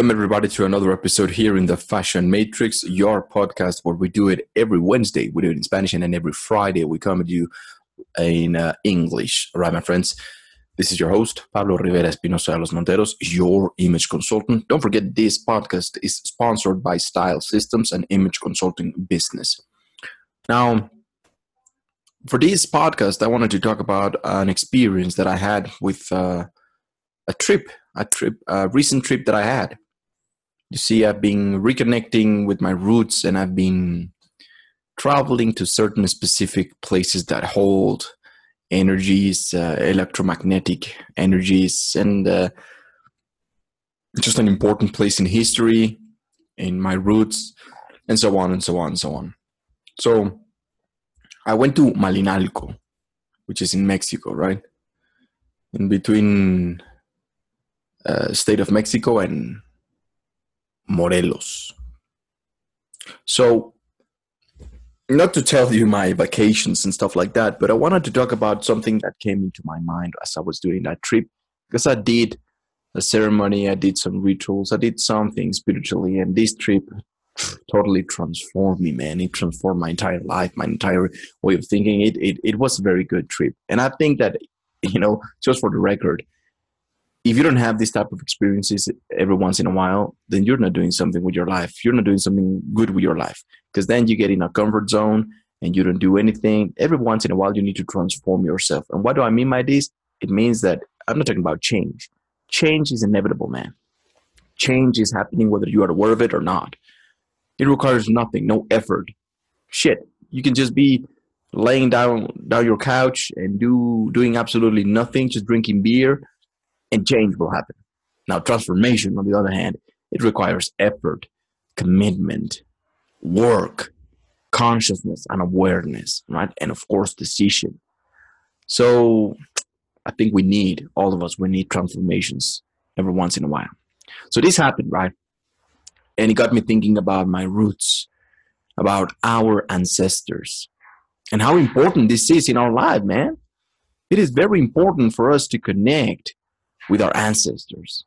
Welcome, everybody, to another episode here in the Fashion Matrix, your podcast where we do it every Wednesday. We do it in Spanish, and then every Friday we come to you in uh, English. All right, my friends. This is your host, Pablo Rivera Espinosa de los Monteros, your image consultant. Don't forget, this podcast is sponsored by Style Systems and Image Consulting Business. Now, for this podcast, I wanted to talk about an experience that I had with uh, a trip, a trip, a recent trip that I had. You see, I've been reconnecting with my roots, and I've been traveling to certain specific places that hold energies, uh, electromagnetic energies, and uh, just an important place in history, in my roots, and so on and so on and so on. So I went to Malinalco, which is in Mexico, right? In between uh, state of Mexico and Morelos. So not to tell you my vacations and stuff like that, but I wanted to talk about something that came into my mind as I was doing that trip because I did a ceremony, I did some rituals, I did something spiritually, and this trip totally transformed me, man. It transformed my entire life, my entire way of thinking. It it it was a very good trip, and I think that you know, just for the record, if you don't have this type of experiences every once in a while, then you're not doing something with your life. You're not doing something good with your life because then you get in a comfort zone and you don't do anything. Every once in a while, you need to transform yourself. And what do I mean by this? It means that I'm not talking about change. Change is inevitable, man. Change is happening whether you are aware of it or not. It requires nothing, no effort. Shit, you can just be laying down down your couch and do doing absolutely nothing, just drinking beer and change will happen. Now, transformation, on the other hand, it requires effort, commitment, work, consciousness, and awareness, right? And of course, decision. So, I think we need, all of us, we need transformations every once in a while. So, this happened, right? And it got me thinking about my roots, about our ancestors, and how important this is in our life, man. It is very important for us to connect with our ancestors.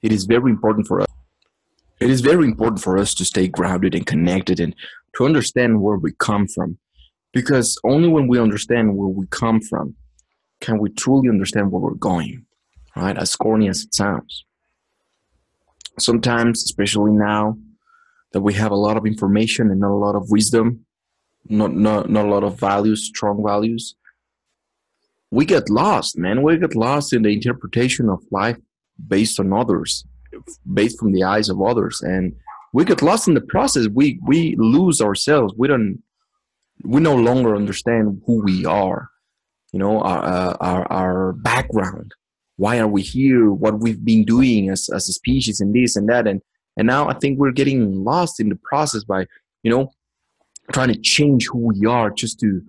It is very important for us. It is very important for us to stay grounded and connected and to understand where we come from. Because only when we understand where we come from can we truly understand where we're going, right? As corny as it sounds. Sometimes, especially now that we have a lot of information and not a lot of wisdom, not, not, not a lot of values, strong values, we get lost, man. We get lost in the interpretation of life based on others, based from the eyes of others, and we get lost in the process. We we lose ourselves. We don't. We no longer understand who we are. You know, our uh, our, our background. Why are we here? What we've been doing as as a species, and this and that, and and now I think we're getting lost in the process by you know trying to change who we are just to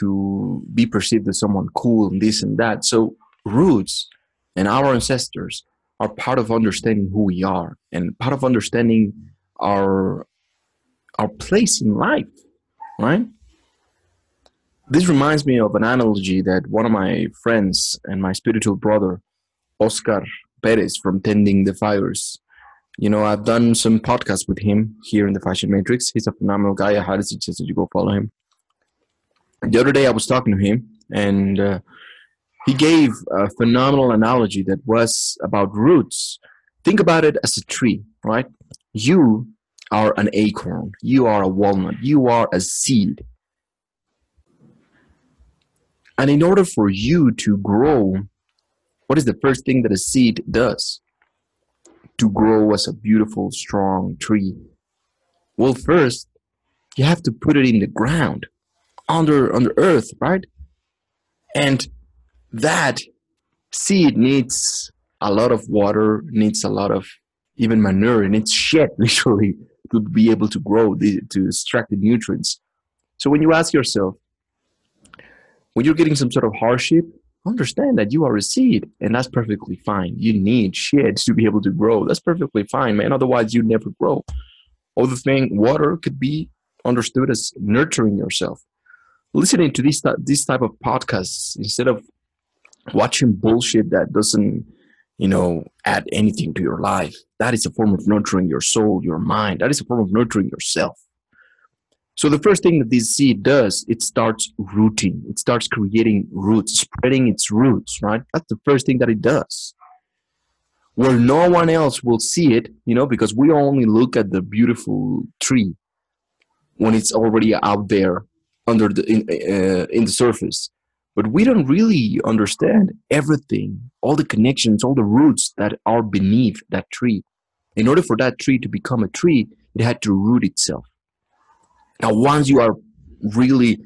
to be perceived as someone cool and this and that. So roots and our ancestors are part of understanding who we are and part of understanding our our place in life, right? This reminds me of an analogy that one of my friends and my spiritual brother, Oscar Perez from Tending the Fires, you know, I've done some podcasts with him here in the Fashion Matrix. He's a phenomenal guy. I highly suggest that you go follow him the other day I was talking to him, and uh, he gave a phenomenal analogy that was about roots. Think about it as a tree, right? You are an acorn, you are a walnut, you are a seed. And in order for you to grow, what is the first thing that a seed does to grow as a beautiful, strong tree? Well, first, you have to put it in the ground under under earth, right? And that seed needs a lot of water, needs a lot of even manure, and it's shit literally to be able to grow, the, to extract the nutrients. So when you ask yourself, when you're getting some sort of hardship, understand that you are a seed, and that's perfectly fine. You need shit to be able to grow. That's perfectly fine, man. Otherwise, you never grow. Other thing, water could be understood as nurturing yourself listening to this this type of podcasts instead of watching bullshit that doesn't you know, add anything to your life. That is a form of nurturing your soul, your mind. That is a form of nurturing yourself. So the first thing that this seed does, it starts rooting. It starts creating roots, spreading its roots, right? That's the first thing that it does. Where no one else will see it, you know, because we only look at the beautiful tree when it's already out there under the in, uh, in the surface. But we don't really understand everything, all the connections, all the roots that are beneath that tree. In order for that tree to become a tree, it had to root itself now, once you are really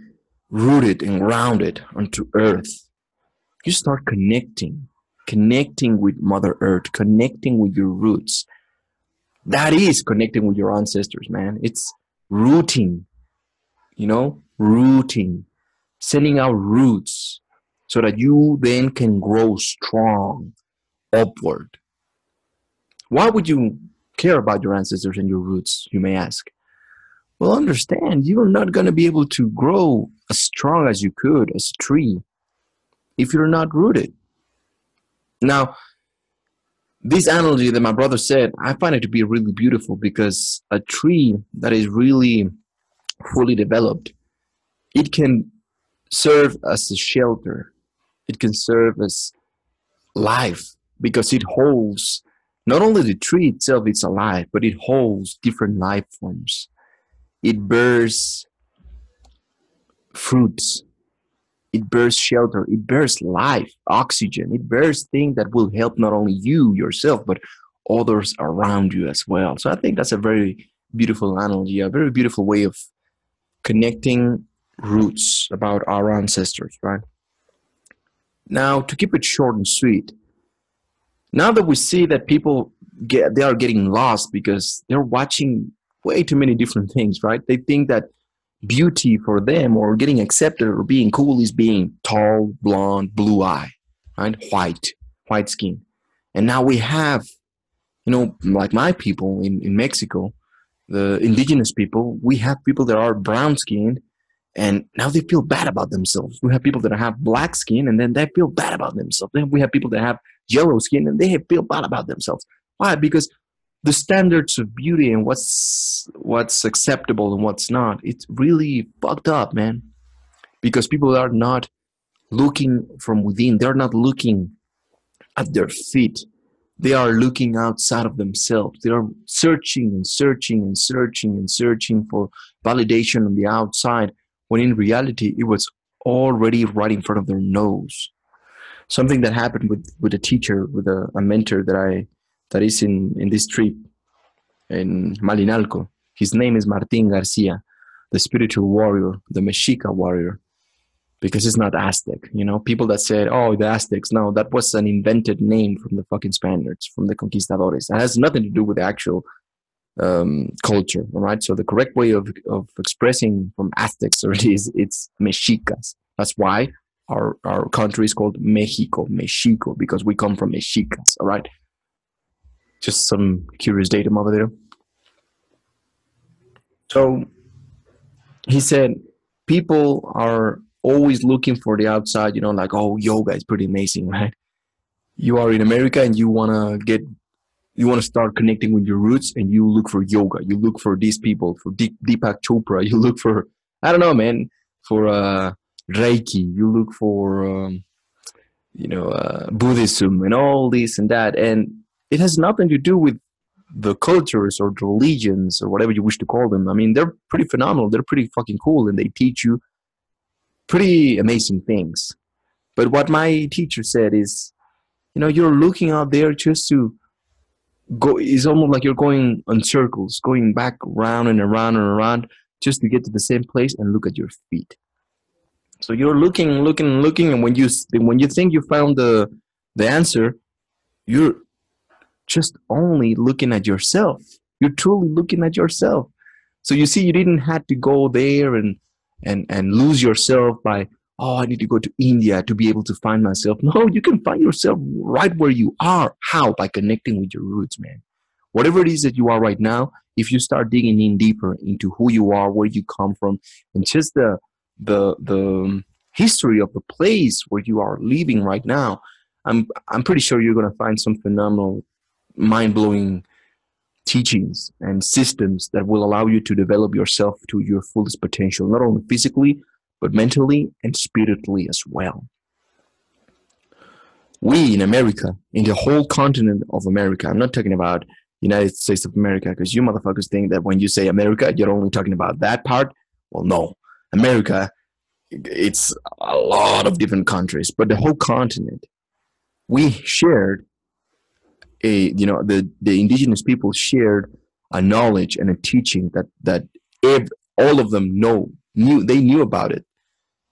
rooted and grounded onto earth, you start connecting, connecting with Mother Earth, connecting with your roots. That is connecting with your ancestors, man. It's rooting, you know, rooting, sending out roots so that you then can grow strong upward. Why would you care about your ancestors and your roots, you may ask? well understand you're not going to be able to grow as strong as you could as a tree if you're not rooted now this analogy that my brother said i find it to be really beautiful because a tree that is really fully developed it can serve as a shelter. It can serve as life because it holds not only the tree itself it's alive but it holds different life forms. It bears fruits. It bears shelter. It bears life oxygen. It bears things that will help not only you yourself but others around you as well. So i think that's a very beautiful analogy a very beautiful way of connecting roots about our ancestors right now to keep it short and sweet now that we see that people get they are getting lost because they're watching way too many different things, right? They think that beauty for them or getting accepted or being cool is being tall, blonde, blue eye, right? White, white skin. And now we have, you know, like my people in, in Mexico, the indigenous people, we have people that are brown skinned and now they feel bad about themselves. We have people that have black skin and then they feel bad about themselves. Then we have people that have yellow skin and they feel bad about themselves. Why? Because the standards of beauty and what's what's acceptable and what's not it's really fucked up man because people are not looking from within they're not looking at their feet they are looking outside of themselves they are searching and searching and searching and searching for validation on the outside when in reality it was already right in front of their nose something that happened with with a teacher with a, a mentor that i that is in, in this trip in Malinalco. His name is Martin Garcia, the spiritual warrior, the Mexica warrior, because it's not Aztec. You know, people that said, oh, the Aztecs, no, that was an invented name from the fucking Spaniards, from the conquistadores. It has nothing to do with the actual um, culture, all right? So the correct way of, of expressing from Aztecs already is it's Mexicas. That's why our, our country is called Mexico, Mexico, because we come from Mexicas, all right? just some curious datum over there. So he said people are always looking for the outside, you know, like, oh, yoga is pretty amazing, right? You are in America and you want to get, you want to start connecting with your roots and you look for yoga. You look for these people, for Deep, Deepak Chopra. You look for, I don't know, man, for uh, Reiki. You look for, um, you know, uh, Buddhism and all this and that. And it has nothing to do with the cultures or the religions or whatever you wish to call them. I mean, they're pretty phenomenal. They're pretty fucking cool and they teach you pretty amazing things. But what my teacher said is, you know, you're looking out there just to go, it's almost like you're going in circles, going back around and around and around just to get to the same place and look at your feet. So you're looking, looking, looking, and when you when you think you found the the answer, you're just only looking at yourself. You're truly looking at yourself. So you see, you didn't have to go there and and and lose yourself by oh i need to go to india to be able to find myself. No you can find yourself right where you are. How? By connecting with your roots man. Whatever it is that you are right now if you start digging in deeper into who you are where you come from and just the the the um, history of the place where you are living right now I'm I'm pretty sure you're gonna find some phenomenal, mind blowing teachings and systems that will allow you to develop yourself to your fullest potential, not only physically, but mentally and spiritually as well. We in America, in the whole continent of America, I'm not talking about United States of America, because you motherfuckers think that when you say America, you're only talking about that part. Well, no. America, it's a lot of different countries, but the whole continent, we shared a, you know, the, the indigenous people shared a knowledge and a teaching that, that if all of them know, knew, they knew about it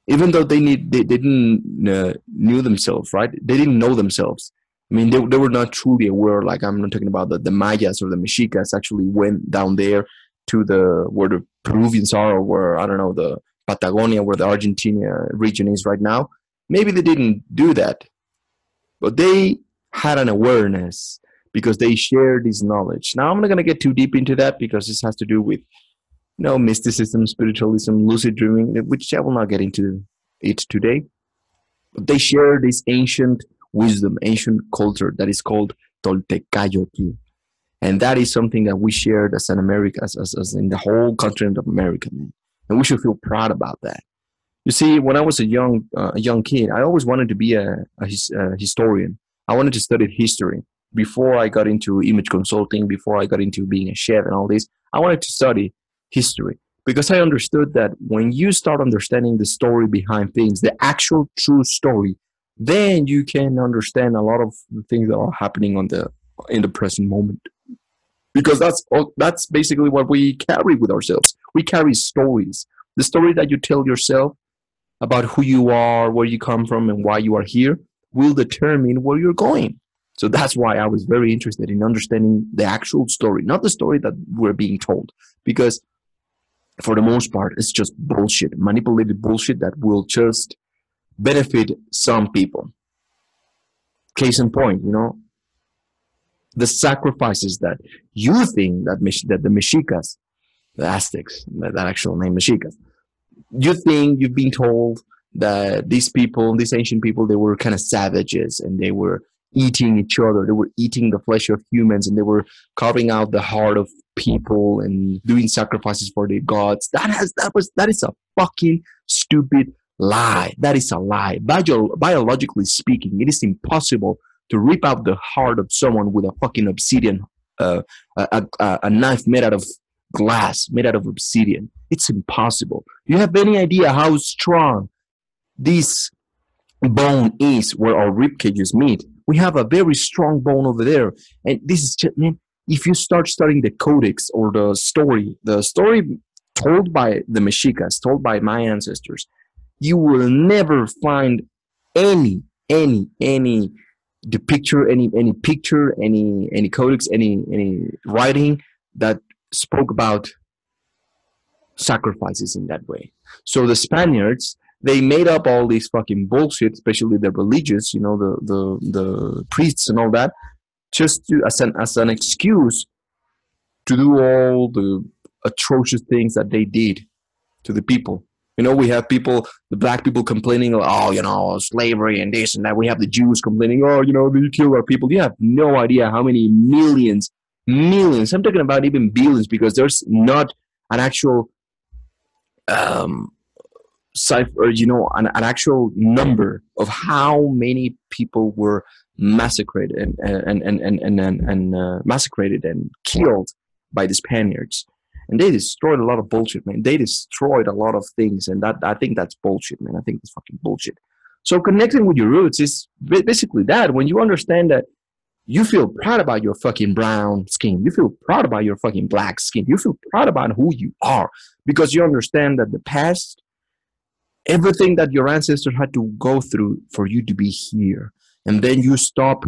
even though they need they, didn't uh, knew themselves right? They didn't know themselves. I mean they, they were not truly aware like i'm not talking about the, the mayas or the mexicas actually went down there to the where the peruvians are or where i don't know the patagonia where the argentina region is right now. Maybe they didn't do that but they had an awareness because they shared this knowledge. Now i'm not going to get too deep into that because this has to do with no mysticism, spiritualism, lucid dreaming, which I will not get into it today. But they share this ancient wisdom, ancient culture that is called Toltecayotl. And that is something that we shared as an America, as, as, as in the whole continent of America. And we should feel proud about that. You see, when I was a young, uh, young kid, I always wanted to be a, a, his, a historian. I wanted to study history before I got into image consulting, before I got into being a chef and all this. I wanted to study history because I understood that when you start understanding the story behind things, the actual true story, then you can understand a lot of the things that are happening on the in the present moment. Because that's that's basically what we carry with ourselves. We carry stories. The story that you tell yourself about who you are, where you come from, and why you are here will determine where you're going. So that's why I was very interested in understanding the actual story, not the story that we're being told. Because for the most part, it's just bullshit, manipulated bullshit that will just benefit some people. Case in point, you know, the sacrifices that you think that that the Mexicas, the Aztecs, that, that actual name Mexicas, you think you've been told that these people, these ancient people, they were kind of savages and they were eating each other. They were eating the flesh of humans and they were carving out the heart of people and doing sacrifices for their gods. That has that was that is a fucking stupid lie. That is a lie. Bio, biologically speaking, it is impossible to rip out the heart of someone with a fucking obsidian, uh, a, a, a knife made out of glass, made out of obsidian. It's impossible. You have any idea how strong this bone is where our rib cages meet? We have a very strong bone over there, and this is just man if you start studying the codex or the story, the story told by the Mexicas, told by my ancestors, you will never find any, any, any the picture, any, any picture, any, any codex, any, any writing that spoke about sacrifices in that way. So the Spaniards, they made up all these fucking bullshit, especially the religious, you know, the the the priests and all that, just to, as an as an excuse to do all the atrocious things that they did to the people. You know, we have people, the black people complaining, oh, you know, slavery and this and that. We have the Jews complaining, oh, you know, they kill our people. You have no idea how many millions, millions. I'm talking about even billions because there's not an actual um, cipher, you know, an, an actual number of how many people were massacred and and and and and, and, and uh, massacred and killed by the Spaniards. And they destroyed a lot of bullshit, man. They destroyed a lot of things, and that I think that's bullshit, man. I think it's fucking bullshit. So connecting with your roots is basically that. When you understand that you feel proud about your fucking brown skin, you feel proud about your fucking black skin, you feel proud about who you are because you understand that the past, everything that your ancestors had to go through for you to be here, and then you stop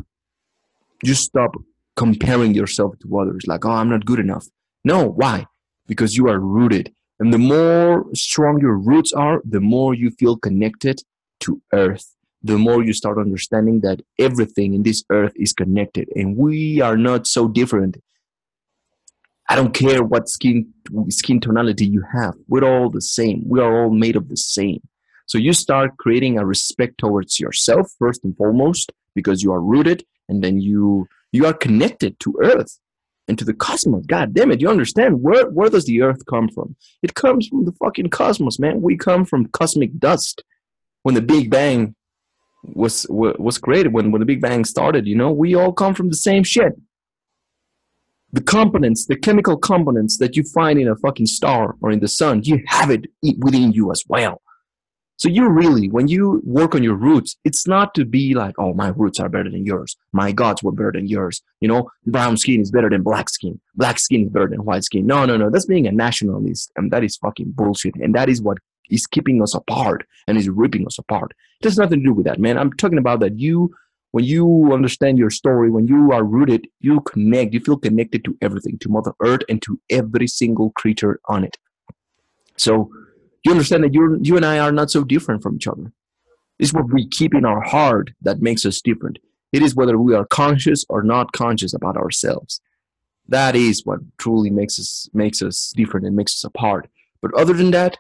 you stop comparing yourself to others like oh i'm not good enough. No why? Because you are rooted. And the more strong your roots are the more you feel connected to earth. The more you start understanding that everything in this earth is connected. And we are not so different. I don't care what skin skin tonality you have. We're all the same. We are all made of the same so you start creating a respect towards yourself first and foremost, because you are rooted and then you you are connected to earth and to the cosmos. God damn it you understand? Where where does the earth come from? It comes from the fucking cosmos man. We come from cosmic dust. When the big bang was was created when when the big bang started you know we all come from the same shit. The components the chemical components that you find in a fucking star or in the sun you have it within you as well so you really, when you work on your roots, it's not to be like, oh, my roots are better than yours. My gods were better than yours. You know, brown skin is better than black skin. Black skin is better than white skin. No, no, no. That's being a nationalist. And that is fucking bullshit. And that is what is keeping us apart and is ripping us apart. It has nothing to do with that, man. I'm talking about that you, when you understand your story, when you are rooted, you connect, you feel connected to everything, to Mother Earth and to every single creature on it. So, you understand that you you and I are not so different from each other. It's what we keep in our heart that makes us different. It is whether we are conscious or not conscious about ourselves. That is what truly makes us makes us different and makes us apart. But other than that,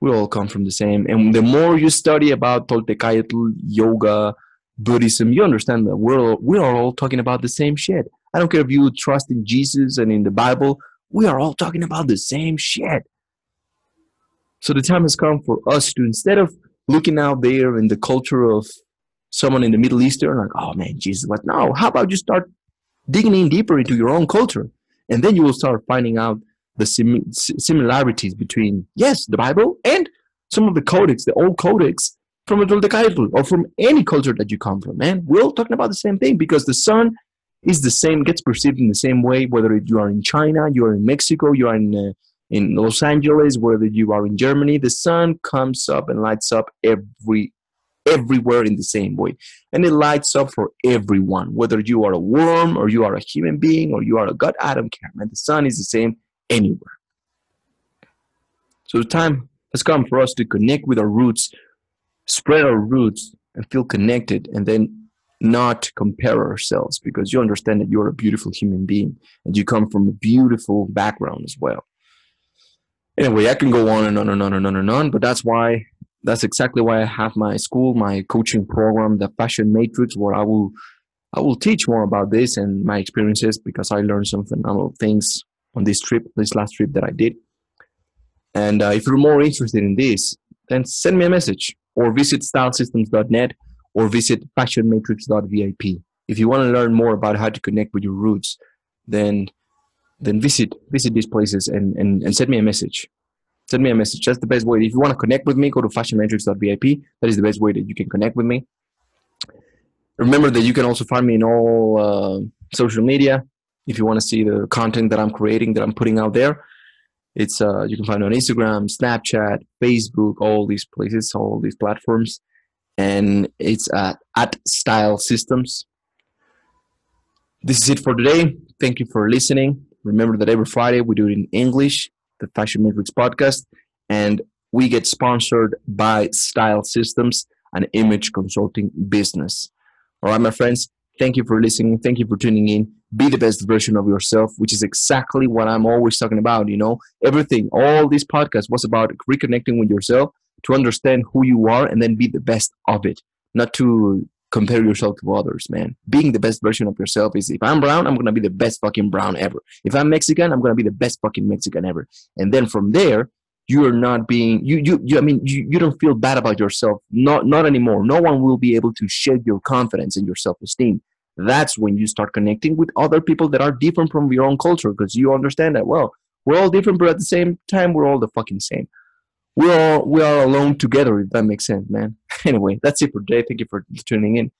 we all come from the same. And the more you study about Toltecayotl, yoga, Buddhism, you understand that we're all, we are all talking about the same shit. I don't care if you trust in Jesus and in the Bible. We are all talking about the same shit. So the time has come for us to instead of looking out there in the culture of someone in the Middle Eastern, like, oh man, Jesus, what? No, how about you start digging in deeper into your own culture, and then you will start finding out the sim- similarities between yes, the Bible and some of the codex, the old codex from the Bible or from any culture that you come from. Man, we're all talking about the same thing because the sun is the same, gets perceived in the same way, whether you are in China, you are in Mexico, you are in uh, in Los Angeles, whether you are in Germany, the sun comes up and lights up every everywhere in the same way. And it lights up for everyone, whether you are a worm or you are a human being or you are a god, I don't care, man. The sun is the same anywhere. So the time has come for us to connect with our roots, spread our roots, and feel connected, and then not compare ourselves because you understand that you're a beautiful human being and you come from a beautiful background as well anyway, I can go on and on and on and on and on, but that's why that's exactly why I have my school, my coaching program, the Fashion Matrix, where I will I will teach more about this and my experiences because I learned some phenomenal things on this trip, this last trip that I did. And uh, if you're more interested in this, then send me a message or visit stylesystems.net or visit fashionmatrix.vip. If you want to learn more about how to connect with your roots, then then visit visit these places and, and, and send me a message. Send me a message. That's the best way. If you want to connect with me, go to fashionmatrix.vip. That is the best way that you can connect with me. Remember that you can also find me in all uh, social media. If you want to see the content that I'm creating, that I'm putting out there, it's uh, you can find me on Instagram, Snapchat, Facebook, all these places, all these platforms, and it's at, at Style Systems. This is it for today. Thank you for listening. Remember that every Friday we do it in English, the Fashion Matrix podcast, and we get sponsored by Style Systems, an image consulting business. All right, my friends, thank you for listening. Thank you for tuning in. Be the best version of yourself, which is exactly what I'm always talking about. You know, everything, all this podcast was about reconnecting with yourself to understand who you are and then be the best of it, not to compare yourself to others, man. Being the best version of yourself is if I'm brown, I'm gonna be the best fucking brown ever. If I'm Mexican, I'm gonna be the best fucking Mexican ever. And then from there, you are not being you you, you I mean you, you don't feel bad about yourself. Not not anymore. No one will be able to shake your confidence and your self-esteem. That's when you start connecting with other people that are different from your own culture because you understand that well, we're all different, but at the same time, we're all the fucking same we are we are alone together if that makes sense man. Anyway that's it for today. Thank you for tuning in